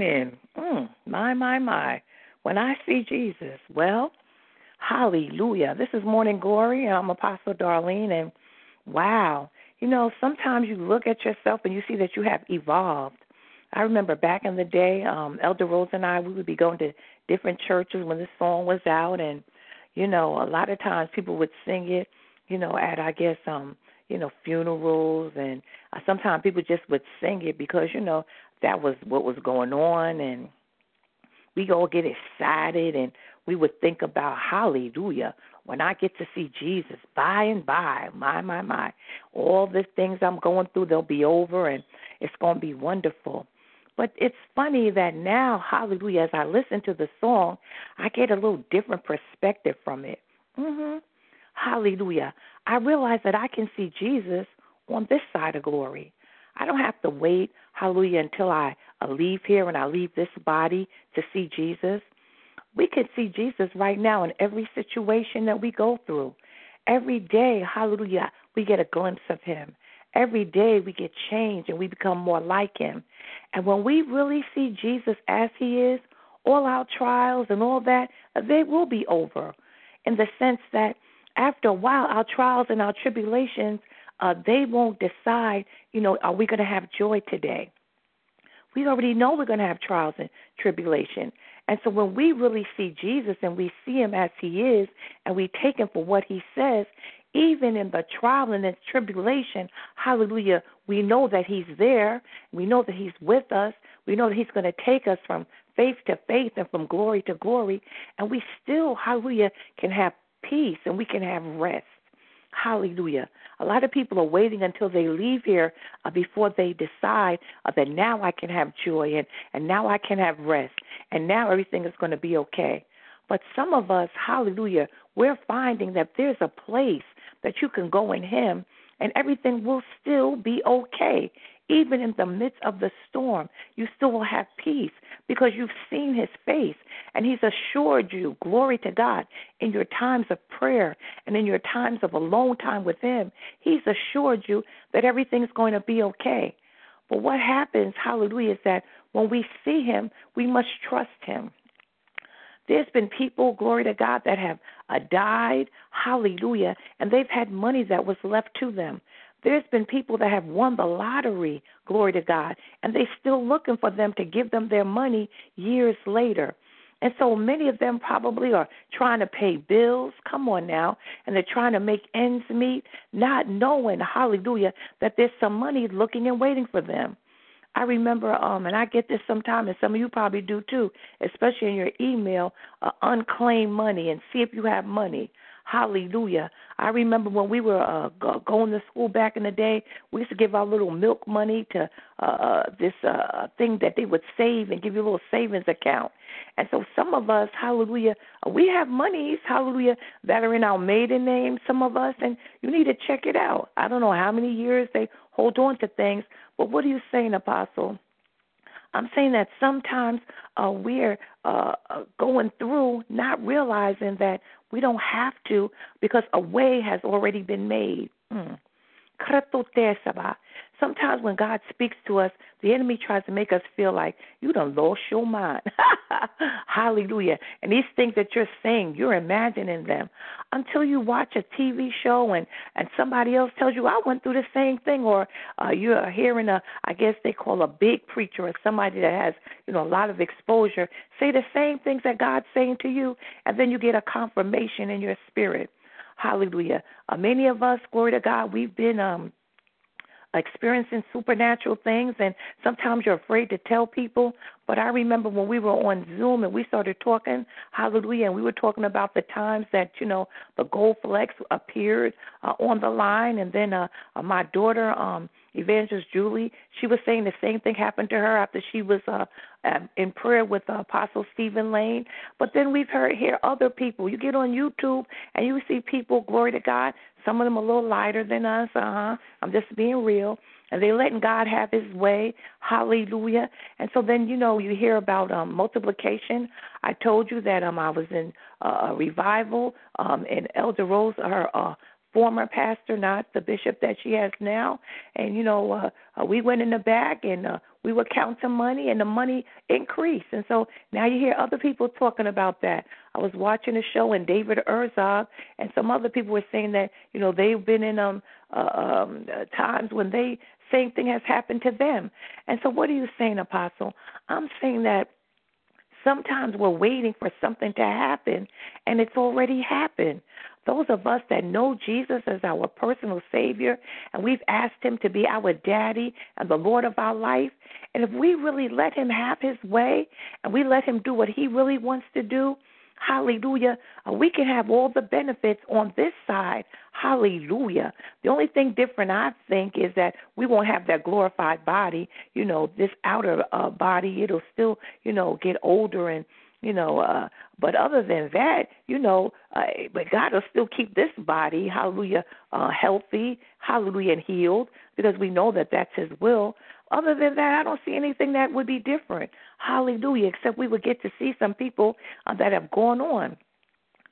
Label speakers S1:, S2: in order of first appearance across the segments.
S1: Morning. Mm, my, my, my. When I see Jesus, well, hallelujah. This is Morning Glory. I'm Apostle Darlene, and wow, you know, sometimes you look at yourself and you see that you have evolved. I remember back in the day, um, Elder Rose and I, we would be going to different churches when this song was out, and you know, a lot of times people would sing it, you know, at I guess um, you know, funerals, and uh, sometimes people just would sing it because you know that was what was going on, and we all get excited, and we would think about Hallelujah when I get to see Jesus by and by, my, my, my, all the things I'm going through, they'll be over and it's going to be wonderful. But it's funny that now, hallelujah, as I listen to the song, I get a little different perspective from it. hmm Hallelujah. I realize that I can see Jesus on this side of glory. I don't have to wait, hallelujah, until I leave here and I leave this body to see Jesus. We can see Jesus right now in every situation that we go through. Every day, hallelujah, we get a glimpse of him. Every day we get changed and we become more like him. And when we really see Jesus as he is, all our trials and all that, they will be over in the sense that after a while, our trials and our tribulations, uh, they won't decide, you know, are we going to have joy today? We already know we're going to have trials and tribulation. And so when we really see Jesus and we see him as he is and we take him for what he says, even in the trial and the tribulation, hallelujah, we know that he's there. We know that he's with us. We know that he's going to take us from faith to faith and from glory to glory. And we still, hallelujah, can have peace and we can have rest. Hallelujah. A lot of people are waiting until they leave here uh, before they decide uh, that now I can have joy and, and now I can have rest and now everything is going to be okay. But some of us, hallelujah, we're finding that there's a place that you can go in Him and everything will still be okay. Even in the midst of the storm, you still will have peace because you've seen his face and he's assured you, glory to God, in your times of prayer and in your times of alone time with him. He's assured you that everything's going to be okay. But what happens, hallelujah, is that when we see him, we must trust him. There's been people, glory to God, that have uh, died, hallelujah, and they've had money that was left to them. There's been people that have won the lottery, glory to God, and they're still looking for them to give them their money years later. And so many of them probably are trying to pay bills. Come on now. And they're trying to make ends meet, not knowing, hallelujah, that there's some money looking and waiting for them. I remember, um, and I get this sometimes, and some of you probably do too, especially in your email, uh, unclaimed money and see if you have money. Hallelujah. I remember when we were uh, going to school back in the day, we used to give our little milk money to uh, uh, this uh, thing that they would save and give you a little savings account. And so some of us, hallelujah, we have monies, hallelujah, that are in our maiden name, some of us, and you need to check it out. I don't know how many years they hold on to things, but what are you saying, Apostle? I'm saying that sometimes uh, we're uh, uh, going through not realizing that we don't have to because a way has already been made. Mm. Sometimes when God speaks to us, the enemy tries to make us feel like you done lost your mind. Hallelujah. And these things that you're saying, you're imagining them. Until you watch a TV show and, and somebody else tells you, I went through the same thing, or uh, you're hearing a, I guess they call a big preacher or somebody that has, you know, a lot of exposure, say the same things that God's saying to you, and then you get a confirmation in your spirit. Hallelujah. Uh, many of us, glory to God, we've been um experiencing supernatural things and sometimes you're afraid to tell people. But i remember when we were on zoom and we started talking hallelujah and we were talking about the times that you know the gold flecks appeared uh, on the line. And then uh, uh my daughter um evangelist julie she was saying the same thing happened to her after she was uh um, in prayer with uh, apostle stephen lane. But then we've heard hear other people. You get on youtube and you see people glory to god some of them a little lighter than us, uh huh. I'm just being real. And they're letting God have his way. Hallelujah. And so then, you know, you hear about um multiplication. I told you that um I was in uh, a revival, um and Elder Rose her uh former pastor, not the bishop that she has now. And you know, uh, uh, we went in the back and uh, we would count money, and the money increased. And so now you hear other people talking about that. I was watching a show, and David Herzog and some other people were saying that you know they've been in um, uh, um uh, times when they same thing has happened to them. And so, what are you saying, Apostle? I'm saying that sometimes we're waiting for something to happen, and it's already happened. Those of us that know Jesus as our personal Savior and we've asked Him to be our daddy and the Lord of our life, and if we really let Him have His way and we let Him do what He really wants to do, Hallelujah. Uh, we can have all the benefits on this side. Hallelujah. The only thing different, I think, is that we won't have that glorified body. You know, this outer uh, body, it'll still, you know, get older and you know uh but other than that you know uh, but god will still keep this body hallelujah uh healthy hallelujah and healed because we know that that's his will other than that, I don't see anything that would be different. Hallelujah. Except we would get to see some people uh, that have gone on.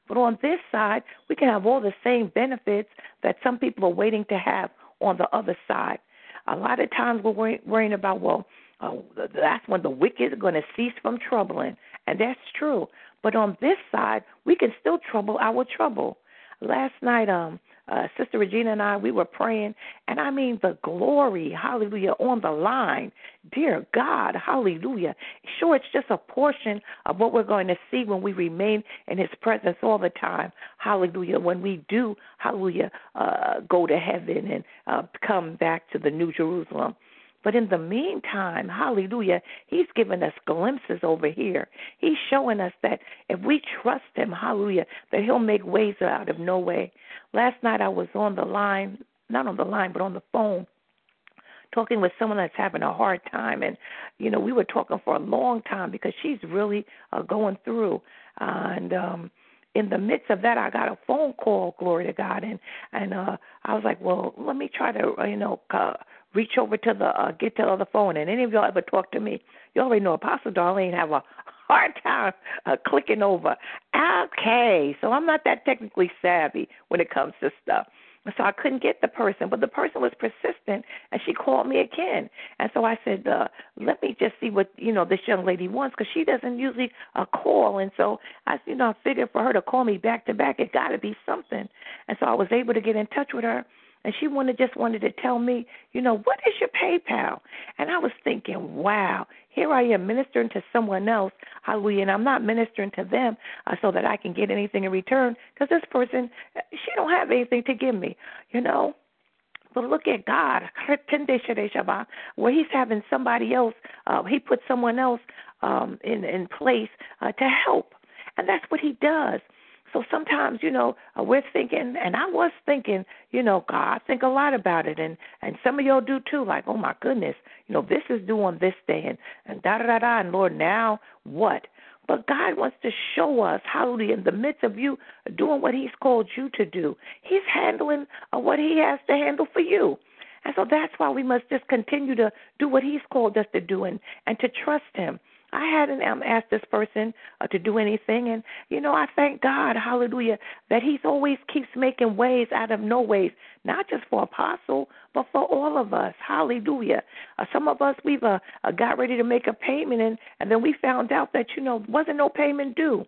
S1: But on this side, we can have all the same benefits that some people are waiting to have on the other side. A lot of times we're worrying about, well, uh, that's when the wicked are going to cease from troubling. And that's true. But on this side, we can still trouble our trouble. Last night, um, uh, Sister Regina and I, we were praying, and I mean the glory, hallelujah, on the line. Dear God, hallelujah. Sure, it's just a portion of what we're going to see when we remain in His presence all the time. Hallelujah. When we do, hallelujah, uh, go to heaven and uh, come back to the New Jerusalem. But in the meantime, hallelujah, he's given us glimpses over here. He's showing us that if we trust him, hallelujah, that he'll make ways out of no way. Last night I was on the line, not on the line, but on the phone talking with someone that's having a hard time and you know we were talking for a long time because she's really uh, going through uh, and um in the midst of that I got a phone call glory to God and and uh I was like well let me try to you know uh, reach over to the uh, get to the other phone. And any of y'all ever talk to me, you already know Apostle Darlene have a hard time uh, clicking over. Okay, so I'm not that technically savvy when it comes to stuff. So I couldn't get the person, but the person was persistent, and she called me again. And so I said, uh, "Let me just see what you know this young lady wants, because she doesn't usually uh, call." And so I, you know, I figured for her to call me back to back, it got to be something. And so I was able to get in touch with her, and she wanted just wanted to tell me, you know, what is your PayPal? And I was thinking, wow, here I am ministering to someone else, hallelujah, and I'm not ministering to them uh, so that I can get anything in return because this person, she don't have anything to give me, you know. But look at God, where He's having somebody else, uh, He put someone else um, in in place uh, to help, and that's what He does. So sometimes, you know, uh, we're thinking, and I was thinking, you know, God, I think a lot about it, and and some of y'all do too. Like, oh my goodness, you know, this is due on this day, and and da da da da, and Lord, now what? But God wants to show us, how hallelujah, in the midst of you doing what He's called you to do, He's handling uh, what He has to handle for you. And so that's why we must just continue to do what He's called us to do and, and to trust Him. I hadn't um, asked this person uh, to do anything, and you know I thank God, Hallelujah, that He's always keeps making ways out of no ways, not just for Apostle, but for all of us, Hallelujah. Uh, some of us we've uh, uh, got ready to make a payment, and and then we found out that you know wasn't no payment due.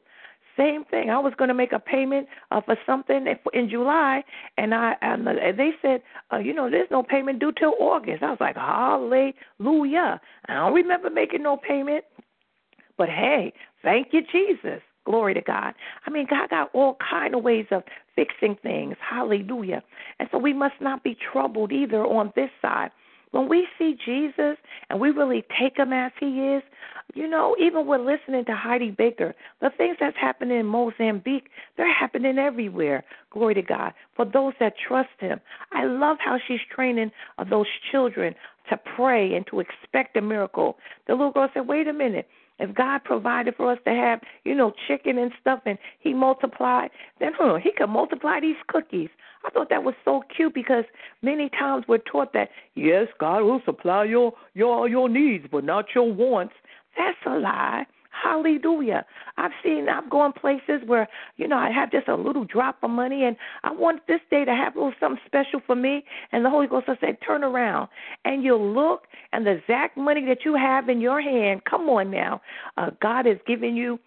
S1: Same thing. I was going to make a payment uh, for something in July, and I and they said, uh, you know, there's no payment due till August. I was like, hallelujah. I don't remember making no payment. But hey, thank you, Jesus. Glory to God. I mean, God got all kind of ways of fixing things. Hallelujah. And so we must not be troubled either on this side. When we see Jesus and we really take him as he is, you know, even we're listening to Heidi Baker, the things that's happening in Mozambique, they're happening everywhere. Glory to God. For those that trust him. I love how she's training those children to pray and to expect a miracle. The little girl said, wait a minute. If God provided for us to have, you know, chicken and stuff and he multiplied, then huh, he could multiply these cookies. I thought that was so cute because many times we're taught that yes, God will supply your your your needs, but not your wants. That's a lie. Hallelujah. I've seen, I'm going places where, you know, I have just a little drop of money and I want this day to have a little something special for me. And the Holy Ghost will say, turn around. And you'll look and the exact money that you have in your hand, come on now, uh, God has given you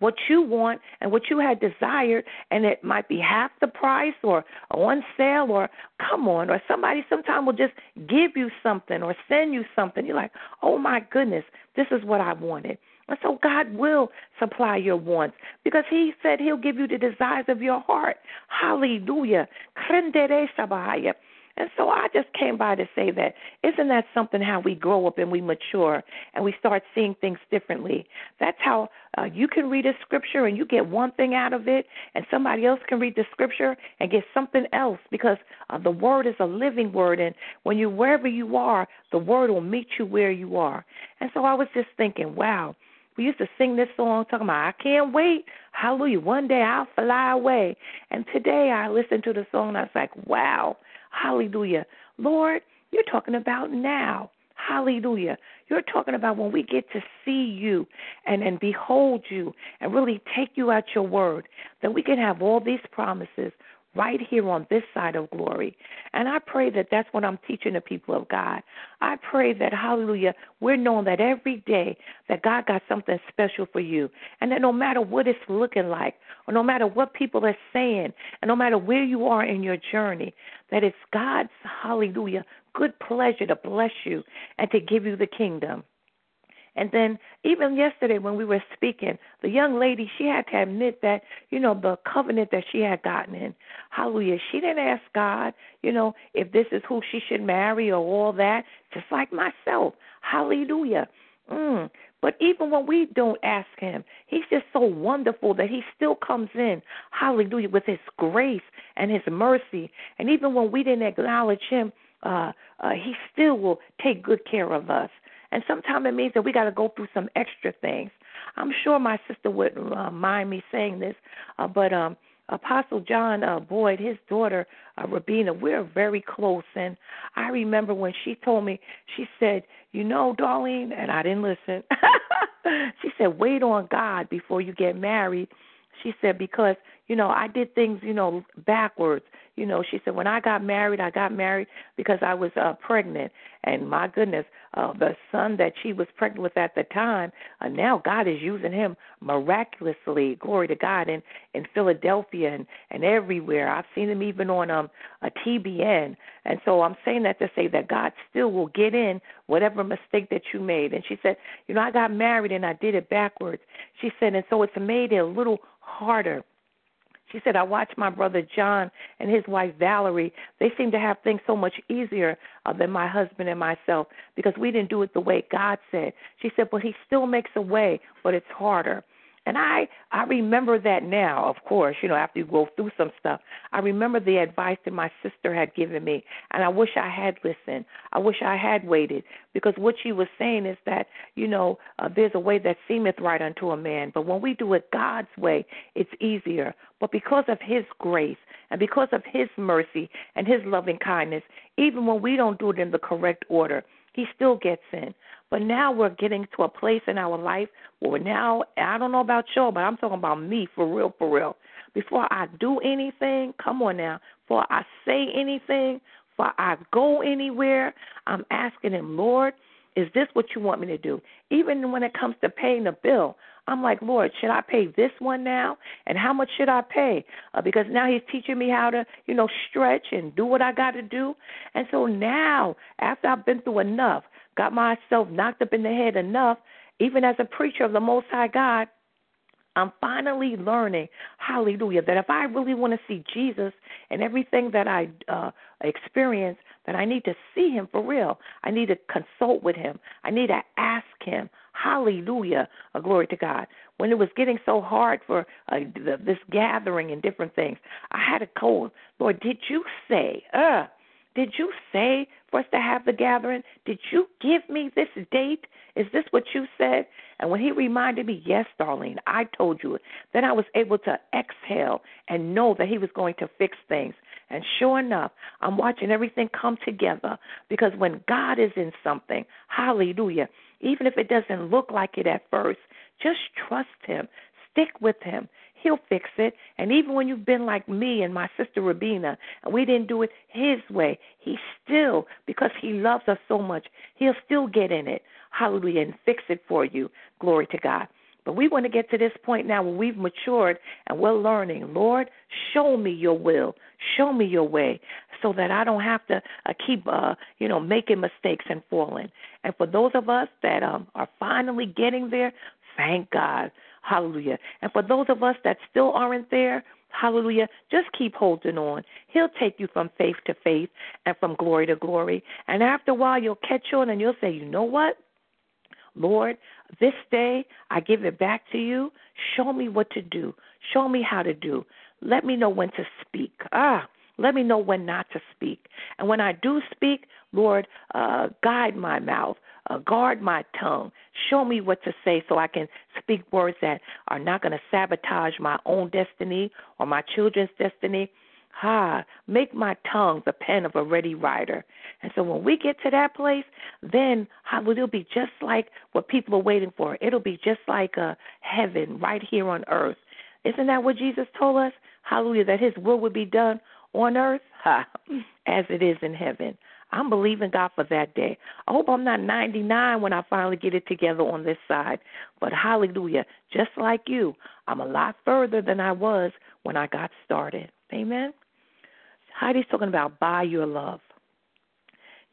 S1: what you want and what you had desired, and it might be half the price or on sale, or come on, or somebody sometime will just give you something or send you something. You're like, oh my goodness, this is what I wanted. And so God will supply your wants because He said He'll give you the desires of your heart. Hallelujah. And so I just came by to say that isn't that something how we grow up and we mature and we start seeing things differently? That's how uh, you can read a scripture and you get one thing out of it, and somebody else can read the scripture and get something else because uh, the word is a living word, and when you wherever you are, the word will meet you where you are. And so I was just thinking, wow. We used to sing this song talking about, I can't wait. Hallelujah. One day I'll fly away. And today I listened to the song and I was like, wow, hallelujah. Lord, you're talking about now. Hallelujah. You're talking about when we get to see you and, and behold you and really take you at your word, that we can have all these promises right here on this side of glory. And I pray that that's what I'm teaching the people of God. I pray that, hallelujah, we're knowing that every day that God got something special for you. And that no matter what it's looking like, or no matter what people are saying, and no matter where you are in your journey, that it's God's, hallelujah, good pleasure to bless you and to give you the kingdom. And then even yesterday when we were speaking, the young lady she had to admit that you know the covenant that she had gotten in. Hallelujah. She didn't ask God, you know, if this is who she should marry or all that. Just like myself. Hallelujah. Mm. But even when we don't ask him, he's just so wonderful that he still comes in, hallelujah, with his grace and his mercy. And even when we didn't acknowledge him, uh, uh, he still will take good care of us. And sometimes it means that we got to go through some extra things. I'm sure my sister wouldn't uh, mind me saying this, uh, but um, Apostle John uh, Boyd, his daughter uh, Rabina, we're very close. And I remember when she told me, she said, "You know, Darlene," and I didn't listen. she said, "Wait on God before you get married." She said because you know I did things you know backwards. You know, she said when I got married, I got married because I was uh, pregnant, and my goodness, uh, the son that she was pregnant with at the time, uh, now God is using him miraculously. Glory to God in in Philadelphia and and everywhere. I've seen him even on um a TBN, and so I'm saying that to say that God still will get in whatever mistake that you made. And she said, you know, I got married and I did it backwards. She said, and so it's made it a little harder she said, I watched my brother John and his wife Valerie. They seem to have things so much easier uh, than my husband and myself because we didn't do it the way God said. She said, but he still makes a way, but it's harder. And I I remember that now, of course, you know, after you go through some stuff. I remember the advice that my sister had given me, and I wish I had listened. I wish I had waited because what she was saying is that, you know, uh, there's a way that seemeth right unto a man, but when we do it God's way, it's easier. But because of his grace and because of his mercy and his loving kindness, even when we don't do it in the correct order, he still gets in. But now we're getting to a place in our life where now, I don't know about y'all, but I'm talking about me for real, for real. Before I do anything, come on now, before I say anything, before I go anywhere, I'm asking Him, Lord, is this what you want me to do? Even when it comes to paying the bill, I'm like, Lord, should I pay this one now? And how much should I pay? Uh, because now He's teaching me how to, you know, stretch and do what I got to do. And so now, after I've been through enough, got myself knocked up in the head enough, even as a preacher of the Most High God, I'm finally learning, hallelujah, that if I really want to see Jesus and everything that I uh, experience, that I need to see him for real. I need to consult with him. I need to ask him, hallelujah, a glory to God. When it was getting so hard for uh, this gathering and different things, I had a call, Lord, did you say, uh, did you say for us to have the gathering? Did you give me this date? Is this what you said? And when he reminded me, yes, Darlene, I told you, then I was able to exhale and know that he was going to fix things. And sure enough, I'm watching everything come together because when God is in something, hallelujah, even if it doesn't look like it at first, Just trust Him. Stick with Him. He'll fix it. And even when you've been like me and my sister Rabina, and we didn't do it His way, He still, because He loves us so much, He'll still get in it. Hallelujah, and fix it for you. Glory to God. But we want to get to this point now where we've matured and we're learning. Lord, show me your will. Show me your way so that I don't have to uh, keep, uh, you know, making mistakes and falling. And for those of us that um, are finally getting there, thank God. Hallelujah. And for those of us that still aren't there, Hallelujah. Just keep holding on. He'll take you from faith to faith and from glory to glory. And after a while, you'll catch on and you'll say, you know what? Lord, this day I give it back to you. Show me what to do. Show me how to do. Let me know when to speak. Ah, let me know when not to speak. And when I do speak, Lord, uh, guide my mouth, uh, guard my tongue. Show me what to say so I can speak words that are not going to sabotage my own destiny or my children's destiny. Ha, make my tongue the pen of a ready writer. And so when we get to that place, then it'll be just like what people are waiting for. It'll be just like a heaven right here on earth. Isn't that what Jesus told us? Hallelujah, that his will would be done on earth ha, as it is in heaven. I'm believing God for that day. I hope I'm not 99 when I finally get it together on this side. But hallelujah, just like you, I'm a lot further than I was when I got started. Amen. Heidi's talking about by your love.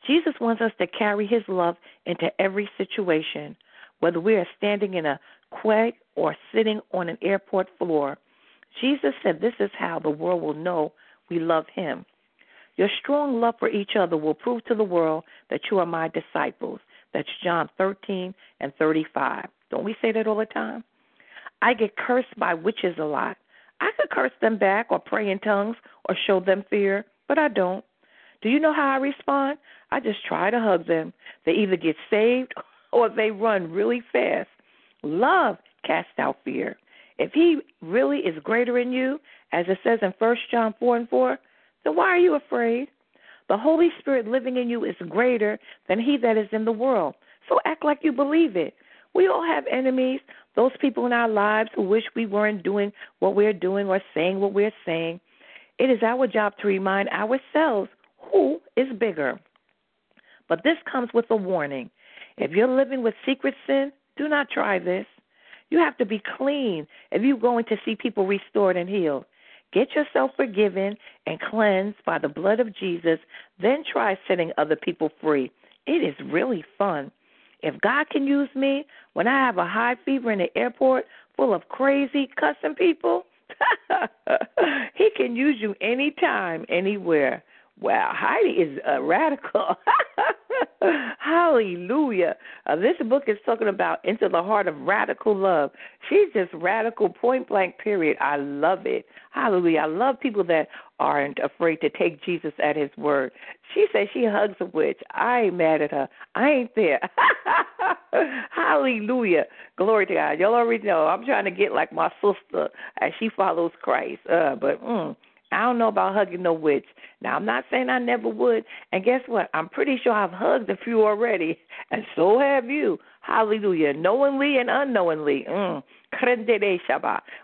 S1: Jesus wants us to carry his love into every situation, whether we are standing in a quay or sitting on an airport floor. Jesus said this is how the world will know we love him. Your strong love for each other will prove to the world that you are my disciples. That's John 13 and 35. Don't we say that all the time? I get cursed by witches a lot. I could curse them back or pray in tongues or show them fear, but I don't. Do you know how I respond? I just try to hug them. They either get saved or they run really fast. Love casts out fear. If he really is greater in you, as it says in First John 4 and 4, then why are you afraid? The Holy Spirit living in you is greater than he that is in the world. So act like you believe it. We all have enemies, those people in our lives who wish we weren't doing what we're doing or saying what we're saying. It is our job to remind ourselves who is bigger. But this comes with a warning. If you're living with secret sin, do not try this. You have to be clean if you're going to see people restored and healed. Get yourself forgiven and cleansed by the blood of Jesus, then try setting other people free. It is really fun. If God can use me when I have a high fever in the airport full of crazy cussing people, he can use you anytime, anywhere. Wow, Heidi is a radical. Hallelujah. Uh, this book is talking about into the heart of radical love. She's just radical, point blank, period. I love it. Hallelujah. I love people that aren't afraid to take Jesus at his word. She says she hugs a witch. I ain't mad at her. I ain't there. Hallelujah. Glory to God. Y'all already know I'm trying to get like my sister as she follows Christ. Uh, but mm, I don't know about hugging no witch. Now, I'm not saying I never would. And guess what? I'm pretty sure I've hugged a few already, and so have you. Hallelujah. Knowingly and unknowingly. Mm.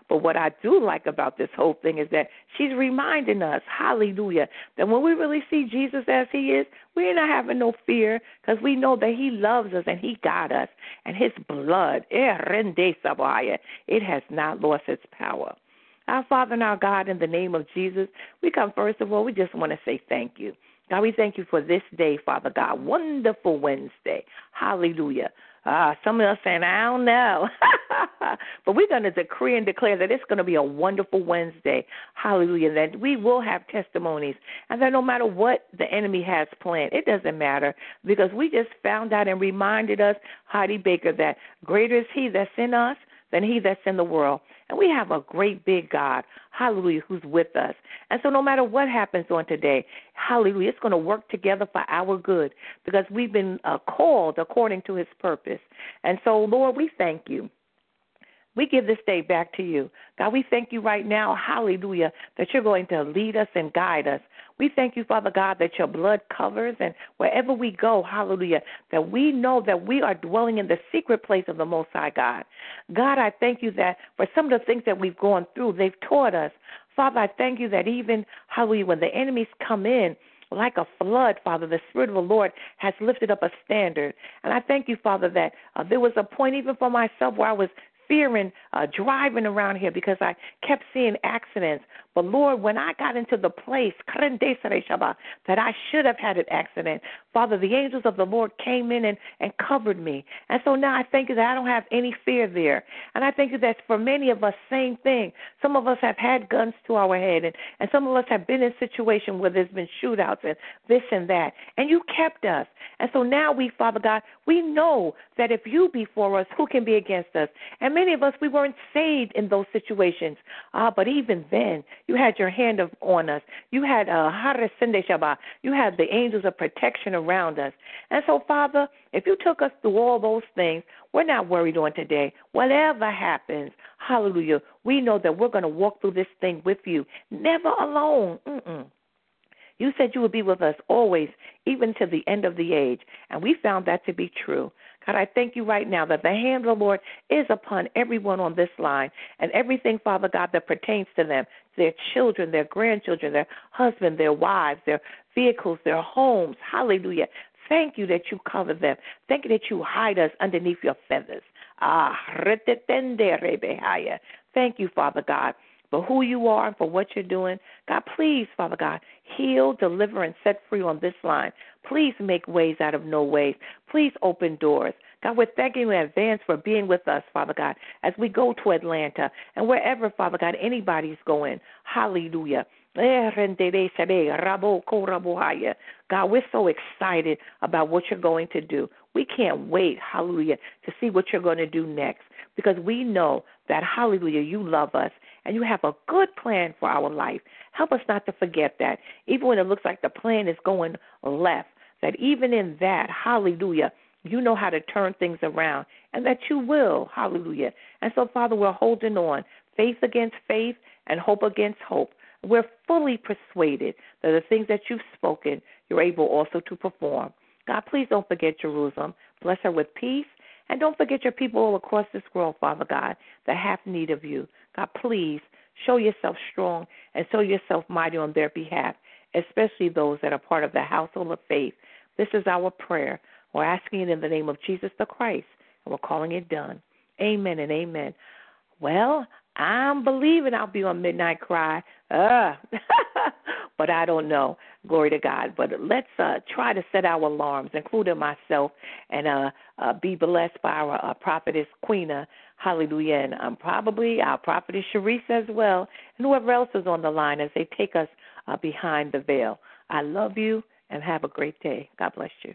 S1: But what I do like about this whole thing is that she's reminding us, hallelujah, that when we really see Jesus as he is, we're not having no fear because we know that he loves us and he got us. And his blood, eh, it has not lost its power. Our Father and our God, in the name of Jesus, we come first of all, we just want to say thank you. God, we thank you for this day, Father God. Wonderful Wednesday. Hallelujah. Ah, some of us saying, I don't know. but we're going to decree and declare that it's going to be a wonderful Wednesday. Hallelujah. That we will have testimonies. And that no matter what the enemy has planned, it doesn't matter because we just found out and reminded us, Heidi Baker, that greater is he that's in us than he that's in the world. And we have a great big God, hallelujah, who's with us. And so no matter what happens on today, hallelujah, it's going to work together for our good because we've been uh, called according to his purpose. And so, Lord, we thank you We give this day back to you. God, we thank you right now, hallelujah, that you're going to lead us and guide us. We thank you, Father God, that your blood covers and wherever we go, hallelujah, that we know that we are dwelling in the secret place of the Most High God. God, I thank you that for some of the things that we've gone through, they've taught us. Father, I thank you that even, hallelujah, when the enemies come in, like a flood, Father, the Spirit of the Lord has lifted up a standard. And I thank you, Father, that uh, there was a point even for myself where I was fearing uh, driving around here because I kept seeing accidents. But Lord, when I got into the place that I should have had an accident, Father, the angels of the Lord came in and, and covered me. And so now I thank you that I don't have any fear there. And I thank you that for many of us, same thing. Some of us have had guns to our head, and, and some of us have been in situations where there's been shootouts and this and that. And you kept us. And so now we, Father God, we know that if you be for us, who can be against us? And many of us, we weren't saved in those situations. Ah, but even then, you had your hand of, on us. You had uh, you had the angels of protection around us. And so, Father, if you took us through all those things, we're not worried on today. Whatever happens, hallelujah, we know that we're going to walk through this thing with you, never alone. Mm-mm. You said you would be with us always, even to the end of the age. And we found that to be true. God, I thank you right now that the hand of the Lord is upon everyone on this line and everything, Father God, that pertains to them their children, their grandchildren, their husband, their wives, their vehicles, their homes. Hallelujah. Thank you that you cover them. Thank you that you hide us underneath your feathers. Ah, thank you, Father God for who you are and for what you're doing. God, please, Father God, heal, deliver, and set free on this line. Please make ways out of no ways. Please open doors. God, we're thanking you in advance for being with us, Father God, as we go to Atlanta and wherever, Father God, anybody's going. Hallelujah. God, we're so excited about what you're going to do. We can't wait, hallelujah, to see what you're going to do next because we know that, hallelujah, you love us and you have a good plan for our life. Help us not to forget that, even when it looks like the plan is going left, that even in that, hallelujah, you know how to turn things around and that you will, hallelujah. And so, Father, we're holding on, faith against faith and hope against hope. We're fully persuaded that the things that you've spoken, you're able also to perform. God, please don't forget Jerusalem. Bless her with peace. And don't forget your people all across this world, Father God, that have need of you. God, please show yourself strong and show yourself mighty on their behalf, especially those that are part of the household of faith. This is our prayer. We're asking it in the name of Jesus the Christ, and we're calling it done. Amen and amen. Well, I'm believing I'll be on Midnight Cry. Uh, but I don't know. Glory to God. But let's uh, try to set our alarms, including myself, and uh, uh, be blessed by our uh, prophetess Queena. Hallelujah. And um, probably our prophetess Sharice as well, and whoever else is on the line as they take us uh, behind the veil. I love you and have a great day. God bless you.